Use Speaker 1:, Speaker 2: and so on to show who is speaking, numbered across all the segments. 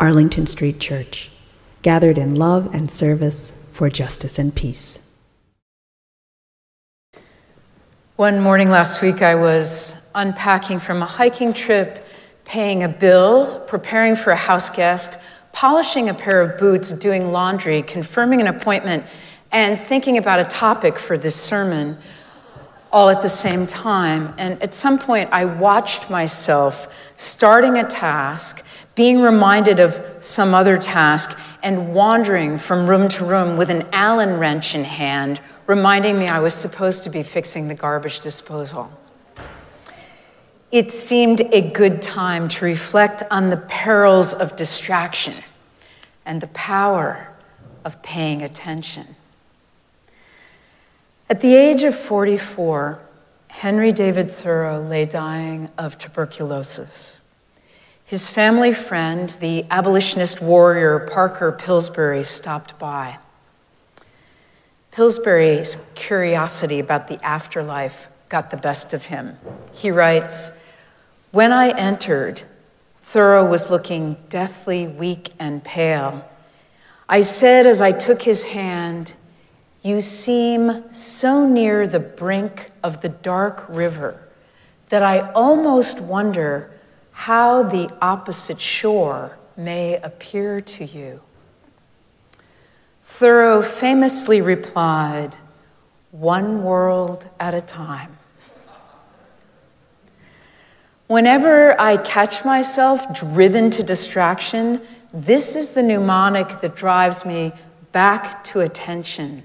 Speaker 1: Arlington Street Church, gathered in love and service for justice and peace.
Speaker 2: One morning last week, I was unpacking from a hiking trip, paying a bill, preparing for a house guest, polishing a pair of boots, doing laundry, confirming an appointment, and thinking about a topic for this sermon all at the same time. And at some point, I watched myself starting a task being reminded of some other task, and wandering from room to room with an Allen wrench in hand, reminding me I was supposed to be fixing the garbage disposal. It seemed a good time to reflect on the perils of distraction and the power of paying attention. At the age of 44, Henry David Thoreau lay dying of tuberculosis. His family friend, the abolitionist warrior Parker Pillsbury, stopped by. Pillsbury's curiosity about the afterlife got the best of him. He writes When I entered, Thoreau was looking deathly weak and pale. I said as I took his hand, You seem so near the brink of the dark river that I almost wonder how the opposite shore may appear to you. Thoreau famously replied, One world at a time. Whenever I catch myself driven to distraction, this is the mnemonic that drives me back to attention.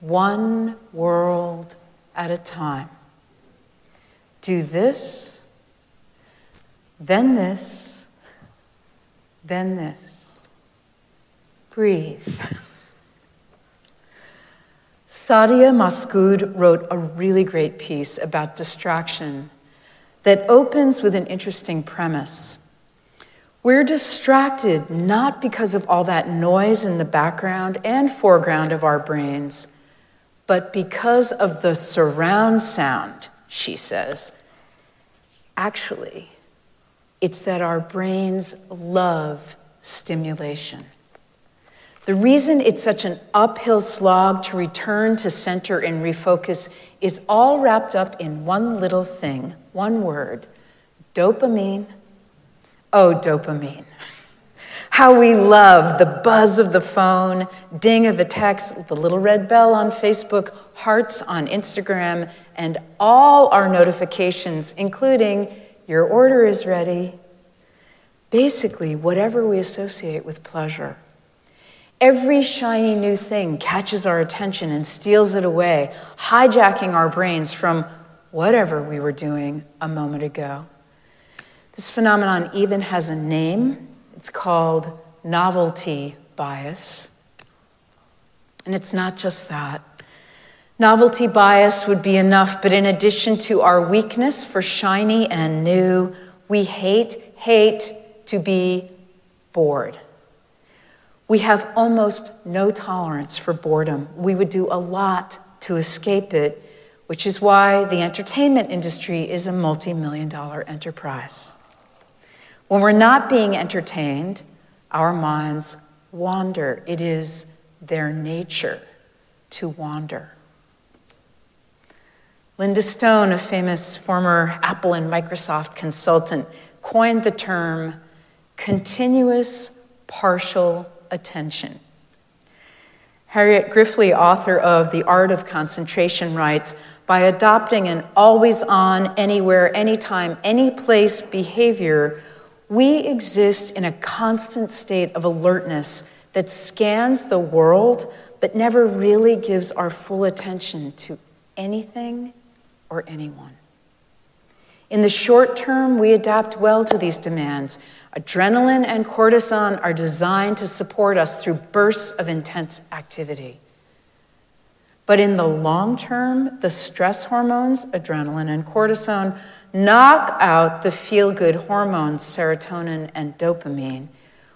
Speaker 2: One world at a time. Do this then this, then this. Breathe. Sadia Massoud wrote a really great piece about distraction that opens with an interesting premise. We're distracted not because of all that noise in the background and foreground of our brains, but because of the surround sound, she says. Actually, it's that our brains love stimulation. The reason it's such an uphill slog to return to center and refocus is all wrapped up in one little thing, one word dopamine. Oh, dopamine. How we love the buzz of the phone, ding of a text, the little red bell on Facebook, hearts on Instagram, and all our notifications, including your order is ready. Basically, whatever we associate with pleasure. Every shiny new thing catches our attention and steals it away, hijacking our brains from whatever we were doing a moment ago. This phenomenon even has a name. It's called novelty bias. And it's not just that. Novelty bias would be enough, but in addition to our weakness for shiny and new, we hate, hate to be bored. We have almost no tolerance for boredom. We would do a lot to escape it, which is why the entertainment industry is a multi million dollar enterprise. When we're not being entertained, our minds wander. It is their nature to wander. Linda Stone, a famous former Apple and Microsoft consultant, coined the term continuous partial attention. Harriet Griffey, author of The Art of Concentration, writes By adopting an always on, anywhere, anytime, any place behavior, we exist in a constant state of alertness that scans the world but never really gives our full attention to anything or anyone. In the short term, we adapt well to these demands. Adrenaline and cortisol are designed to support us through bursts of intense activity. But in the long term, the stress hormones, adrenaline and cortisol, knock out the feel good hormones, serotonin and dopamine,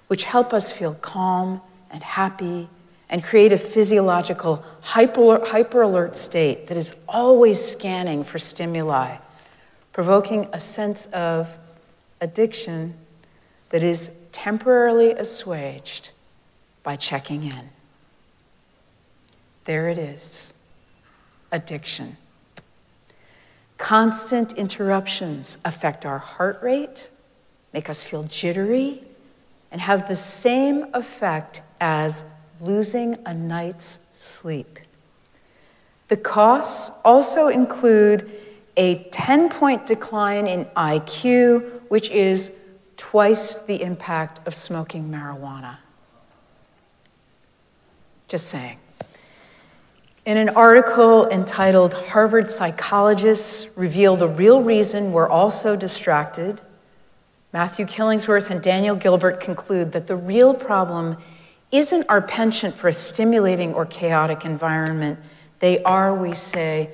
Speaker 2: which help us feel calm and happy and create a physiological hyper, alert state that is always scanning for stimuli, provoking a sense of addiction that is temporarily assuaged by checking in. There it is addiction. Constant interruptions affect our heart rate, make us feel jittery, and have the same effect as losing a night's sleep. The costs also include a 10 point decline in IQ, which is twice the impact of smoking marijuana. Just saying. In an article entitled Harvard Psychologists Reveal the Real Reason We're All So Distracted, Matthew Killingsworth and Daniel Gilbert conclude that the real problem isn't our penchant for a stimulating or chaotic environment. They are, we say,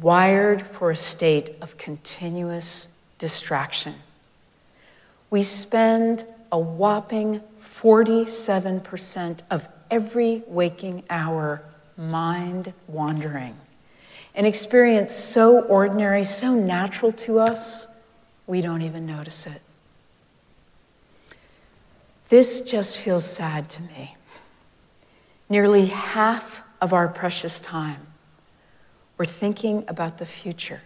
Speaker 2: wired for a state of continuous distraction. We spend a whopping 47% of every waking hour mind wandering, an experience so ordinary, so natural to us, we don't even notice it. This just feels sad to me. Nearly half of our precious time, we're thinking about the future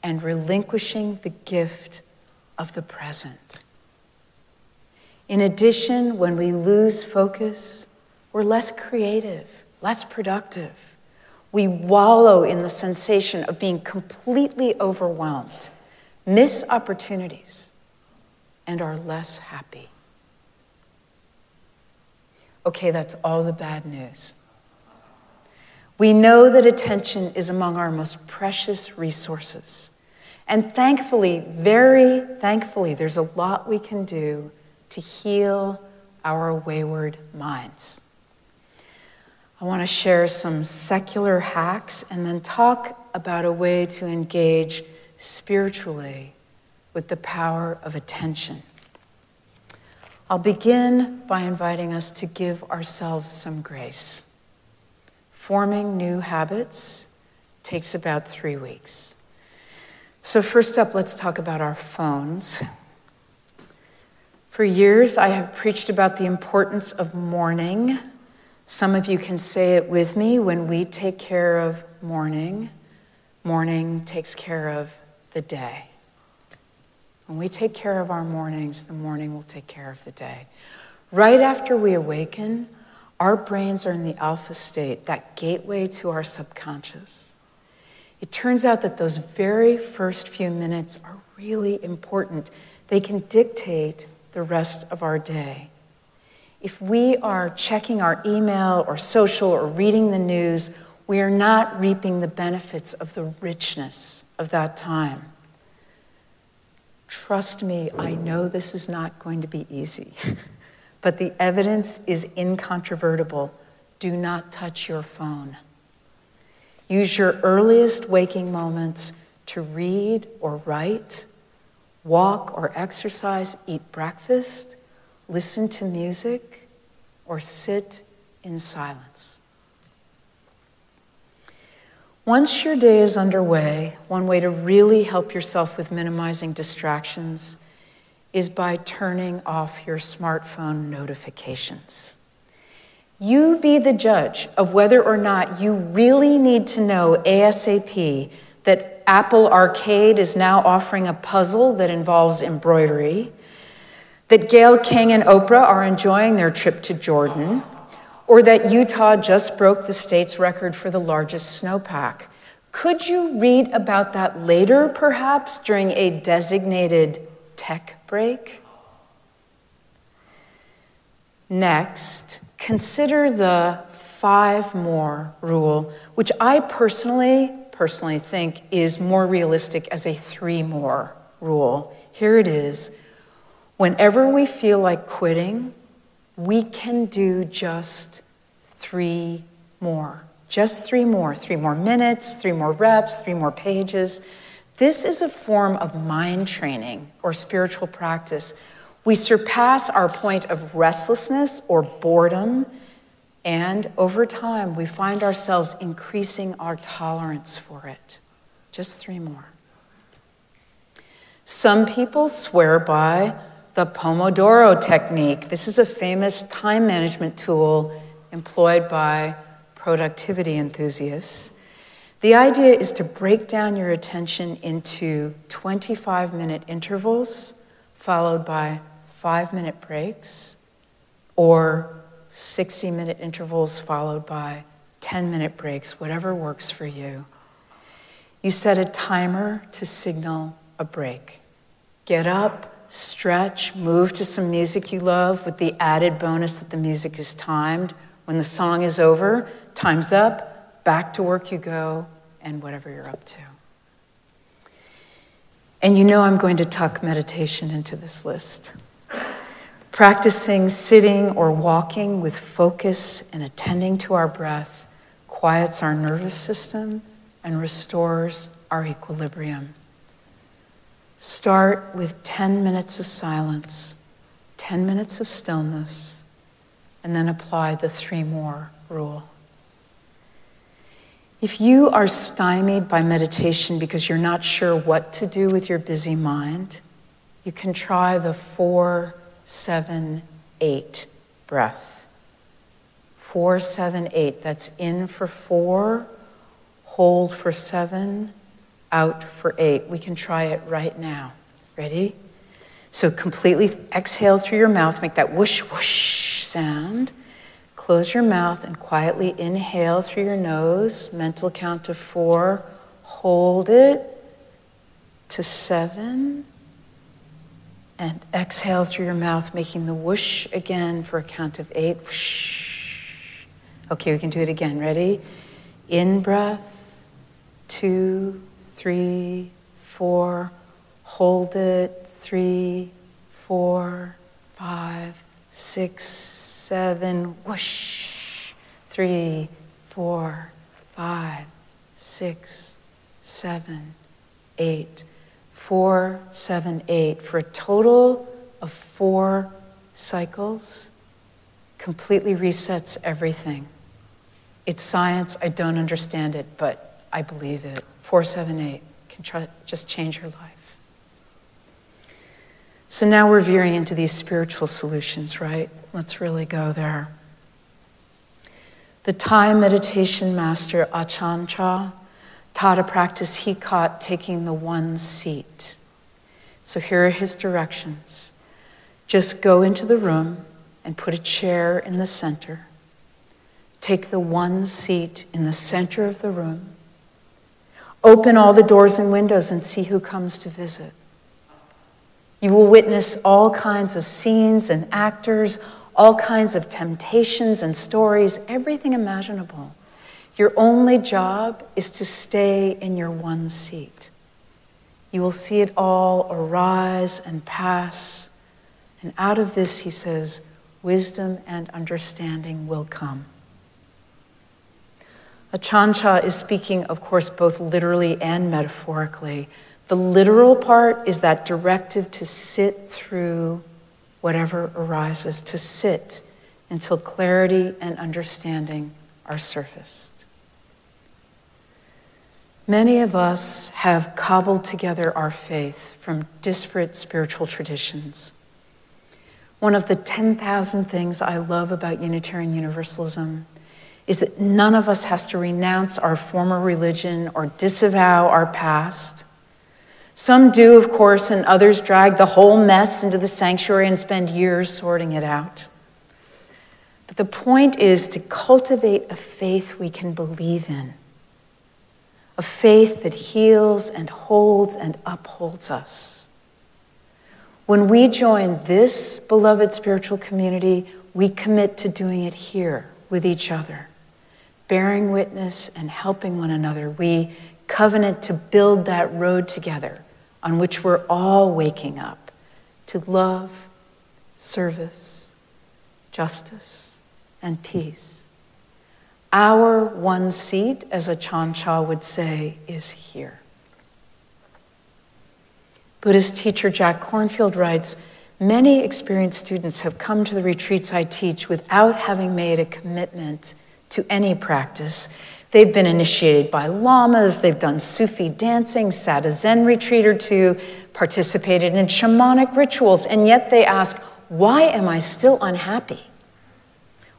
Speaker 2: and relinquishing the gift of the present. In addition, when we lose focus, we're less creative less productive. We wallow in the sensation of being completely overwhelmed, miss opportunities, and are less happy. Okay, that's all the bad news. We know that attention is among our most precious resources. And thankfully, very thankfully, there's a lot we can do to heal our wayward minds. I want to share some secular hacks and then talk about a way to engage spiritually with the power of attention. I'll begin by inviting us to give ourselves some grace. Forming new habits takes about three weeks. So, first up, let's talk about our phones. For years, I have preached about the importance of morning some of you can say it with me when we take care of morning, morning takes care of the day. When we take care of our mornings, the morning will take care of the day. Right after we awaken, our brains are in the alpha state, that gateway to our subconscious. It turns out that those very first few minutes are really important. They can dictate the rest of our day. If we are checking our email or social or reading the news, we are not reaping the benefits of the richness of that time. Trust me, I know this is not going to be easy, but the evidence is incontrovertible. Do not touch your phone. Use your earliest waking moments to read or write, walk or exercise, eat breakfast listen to music, or sit in silence. Once your day is underway, one way to really help yourself with minimizing distractions is by turning off your smartphone notifications. You be the judge of whether or not you really need to know ASAP that Apple Arcade is now offering a puzzle that involves embroidery that Gayle King and Oprah are enjoying their trip to Jordan, or that Utah just broke the state's record for the largest snowpack. Could you read about that later, perhaps, during a designated tech break? Next, consider the five more rule, which I personally personally think is more realistic as a three more rule. Here it is. Whenever we feel like quitting, we can do just three more. Just three more. Three more minutes, three more reps, three more pages. This is a form of mind training or spiritual practice. We surpass our point of restlessness or boredom, and over time, we find ourselves increasing our tolerance for it. Just three more. Some people swear by the Pomodoro technique. This is a famous time management tool employed by productivity enthusiasts. The idea is to break down your attention into 25 minute intervals, followed by five minute breaks, or 60 minute intervals, followed by 10 minute breaks, whatever works for you. You set a timer to signal a break. Get up, stretch, move to some music you love with the added bonus that the music is timed. When the song is over, time's up, back to work you go, and whatever you're up to. And you know I'm going to tuck meditation into this list. Practicing sitting or walking with focus and attending to our breath quiets our nervous system and restores our equilibrium. Start with 10 minutes of silence, 10 minutes of stillness, and then apply the three more rule. If you are stymied by meditation because you're not sure what to do with your busy mind, you can try the four, seven, eight breath. Four, seven, eight. That's in for four, hold for seven, out for eight. We can try it right now. Ready? So completely exhale through your mouth, make that whoosh, whoosh sound. Close your mouth and quietly inhale through your nose, mental count to four. Hold it to seven. And exhale through your mouth, making the whoosh again for a count of eight. Whoosh. Okay, we can do it again. Ready? In breath, two, three, four. Hold it, three, four, five, six, seven, whoosh, three, four, five, six, seven, eight, four, seven, eight, for a total of four cycles, completely resets everything. It's science, I don't understand it, but I believe it. Four, seven, eight can try, just change your life. So now we're veering into these spiritual solutions, right? Let's really go there. The Thai meditation master Ajahn Chah taught a practice he caught taking the one seat. So here are his directions. Just go into the room and put a chair in the center. Take the one seat in the center of the room. Open all the doors and windows and see who comes to visit. You will witness all kinds of scenes and actors, all kinds of temptations and stories, everything imaginable. Your only job is to stay in your one seat. You will see it all arise and pass. And out of this, he says, wisdom and understanding will come. Chah is speaking, of course, both literally and metaphorically. The literal part is that directive to sit through whatever arises, to sit until clarity and understanding are surfaced. Many of us have cobbled together our faith from disparate spiritual traditions. One of the 10,000 things I love about Unitarian Universalism is that none of us has to renounce our former religion or disavow our past. Some do, of course, and others drag the whole mess into the sanctuary and spend years sorting it out. But the point is to cultivate a faith we can believe in, a faith that heals and holds and upholds us. When we join this beloved spiritual community, we commit to doing it here with each other, bearing witness and helping one another. We covenant to build that road together on which we're all waking up to love, service, justice, and peace. Our one seat, as Ajahn Chah would say, is here. Buddhist teacher Jack Kornfield writes Many experienced students have come to the retreats I teach without having made a commitment to any practice. They've been initiated by lamas, they've done Sufi dancing, sat a Zen retreat or two, participated in shamanic rituals, and yet they ask, Why am I still unhappy?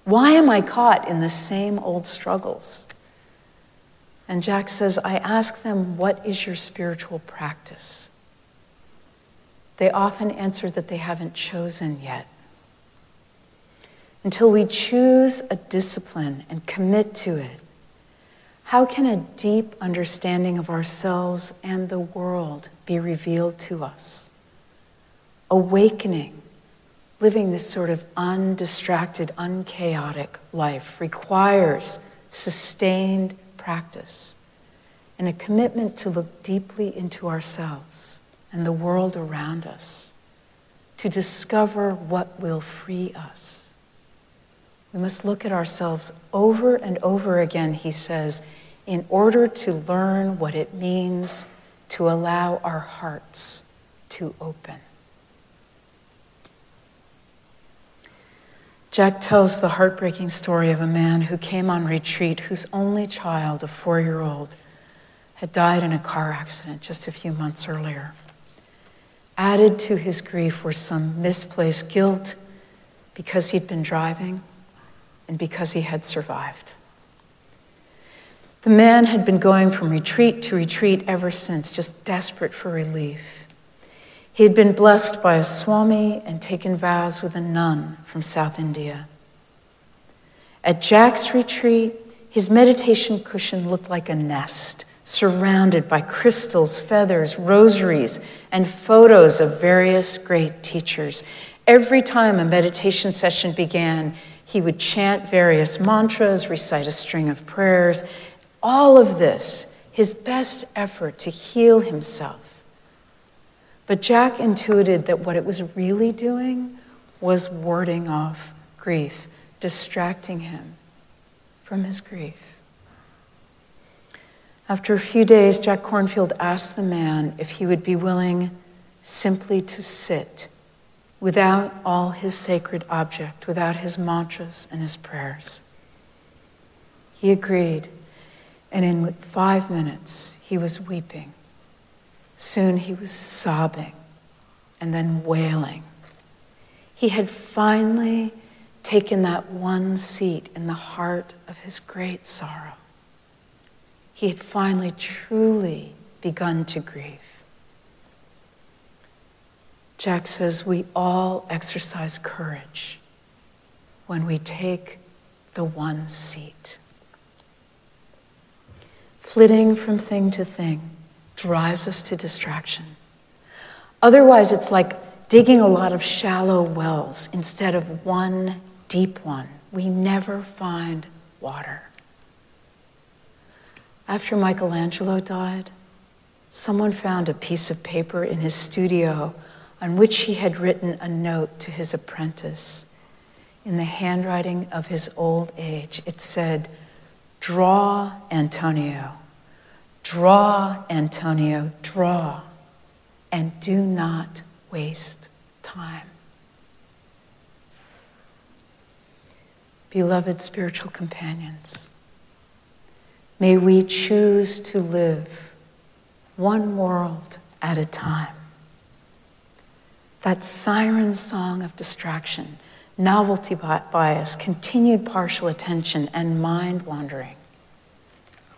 Speaker 2: Why am I caught in the same old struggles? And Jack says, I ask them, What is your spiritual practice? They often answer that they haven't chosen yet. Until we choose a discipline and commit to it, how can a deep understanding of ourselves and the world be revealed to us? Awakening, living this sort of undistracted, unchaotic life requires sustained practice and a commitment to look deeply into ourselves and the world around us to discover what will free us. We must look at ourselves over and over again, he says, in order to learn what it means to allow our hearts to open. Jack tells the heartbreaking story of a man who came on retreat whose only child, a four year old, had died in a car accident just a few months earlier. Added to his grief were some misplaced guilt because he'd been driving and because he had survived. The man had been going from retreat to retreat ever since, just desperate for relief. He had been blessed by a Swami and taken vows with a nun from South India. At Jack's retreat, his meditation cushion looked like a nest, surrounded by crystals, feathers, rosaries, and photos of various great teachers. Every time a meditation session began, he would chant various mantras, recite a string of prayers. All of this, his best effort to heal himself. But Jack intuited that what it was really doing was warding off grief, distracting him from his grief. After a few days, Jack Kornfield asked the man if he would be willing simply to sit without all his sacred object, without his mantras and his prayers. He agreed, and in five minutes he was weeping. Soon he was sobbing and then wailing. He had finally taken that one seat in the heart of his great sorrow. He had finally truly begun to grieve. Jack says we all exercise courage when we take the one seat. Flitting from thing to thing drives us to distraction. Otherwise, it's like digging a lot of shallow wells instead of one deep one. We never find water. After Michelangelo died, someone found a piece of paper in his studio on which he had written a note to his apprentice in the handwriting of his old age. It said, Draw, Antonio. Draw, Antonio, draw, and do not waste time. Beloved spiritual companions, may we choose to live one world at a time that siren song of distraction, novelty bias, continued partial attention, and mind wandering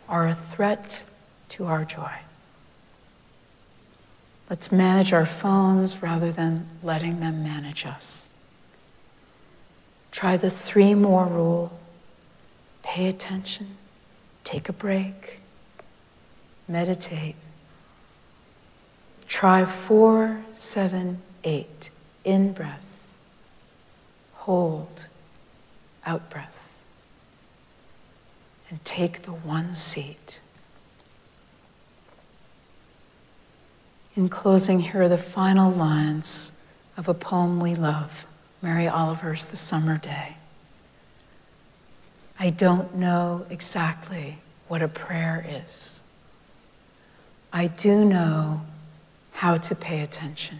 Speaker 2: are a threat to our joy. Let's manage our phones rather than letting them manage us. Try the three more rule pay attention, take a break, meditate. Try four, seven, eight. In breath, hold, out breath, and take the one seat. In closing, here are the final lines of a poem we love Mary Oliver's The Summer Day. I don't know exactly what a prayer is. I do know how to pay attention,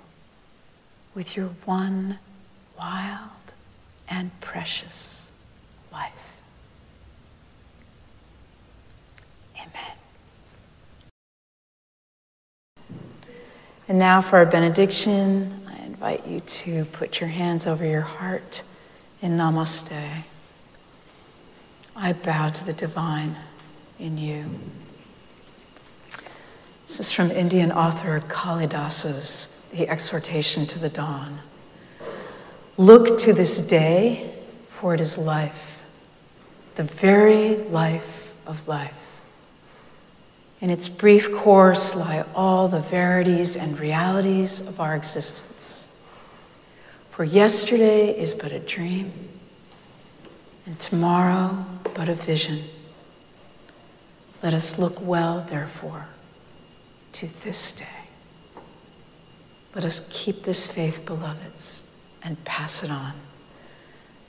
Speaker 2: with your one wild and precious life? Amen. And now for our benediction, I invite you to put your hands over your heart in namaste. I bow to the divine in you. This is from Indian author Kalidasa's The Exhortation to the Dawn. Look to this day, for it is life, the very life of life. In its brief course lie all the verities and realities of our existence. For yesterday is but a dream, and tomorrow but a vision. Let us look well, therefore, to this day. Let us keep this faith, beloveds, and pass it on.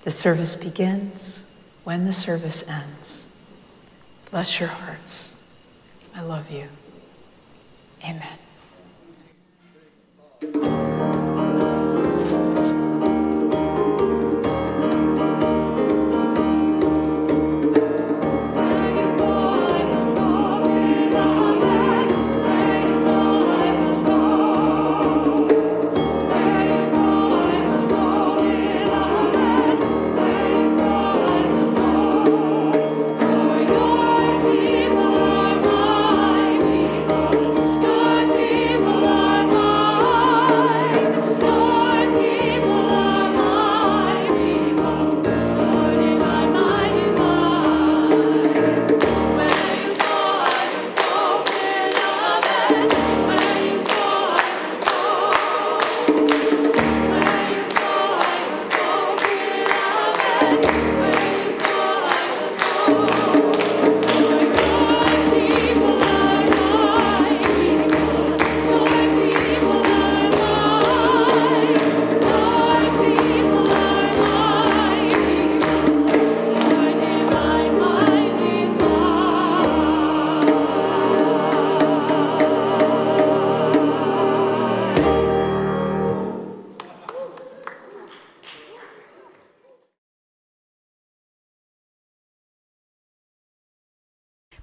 Speaker 2: The service begins when the service ends. Bless your hearts. I love you. Amen.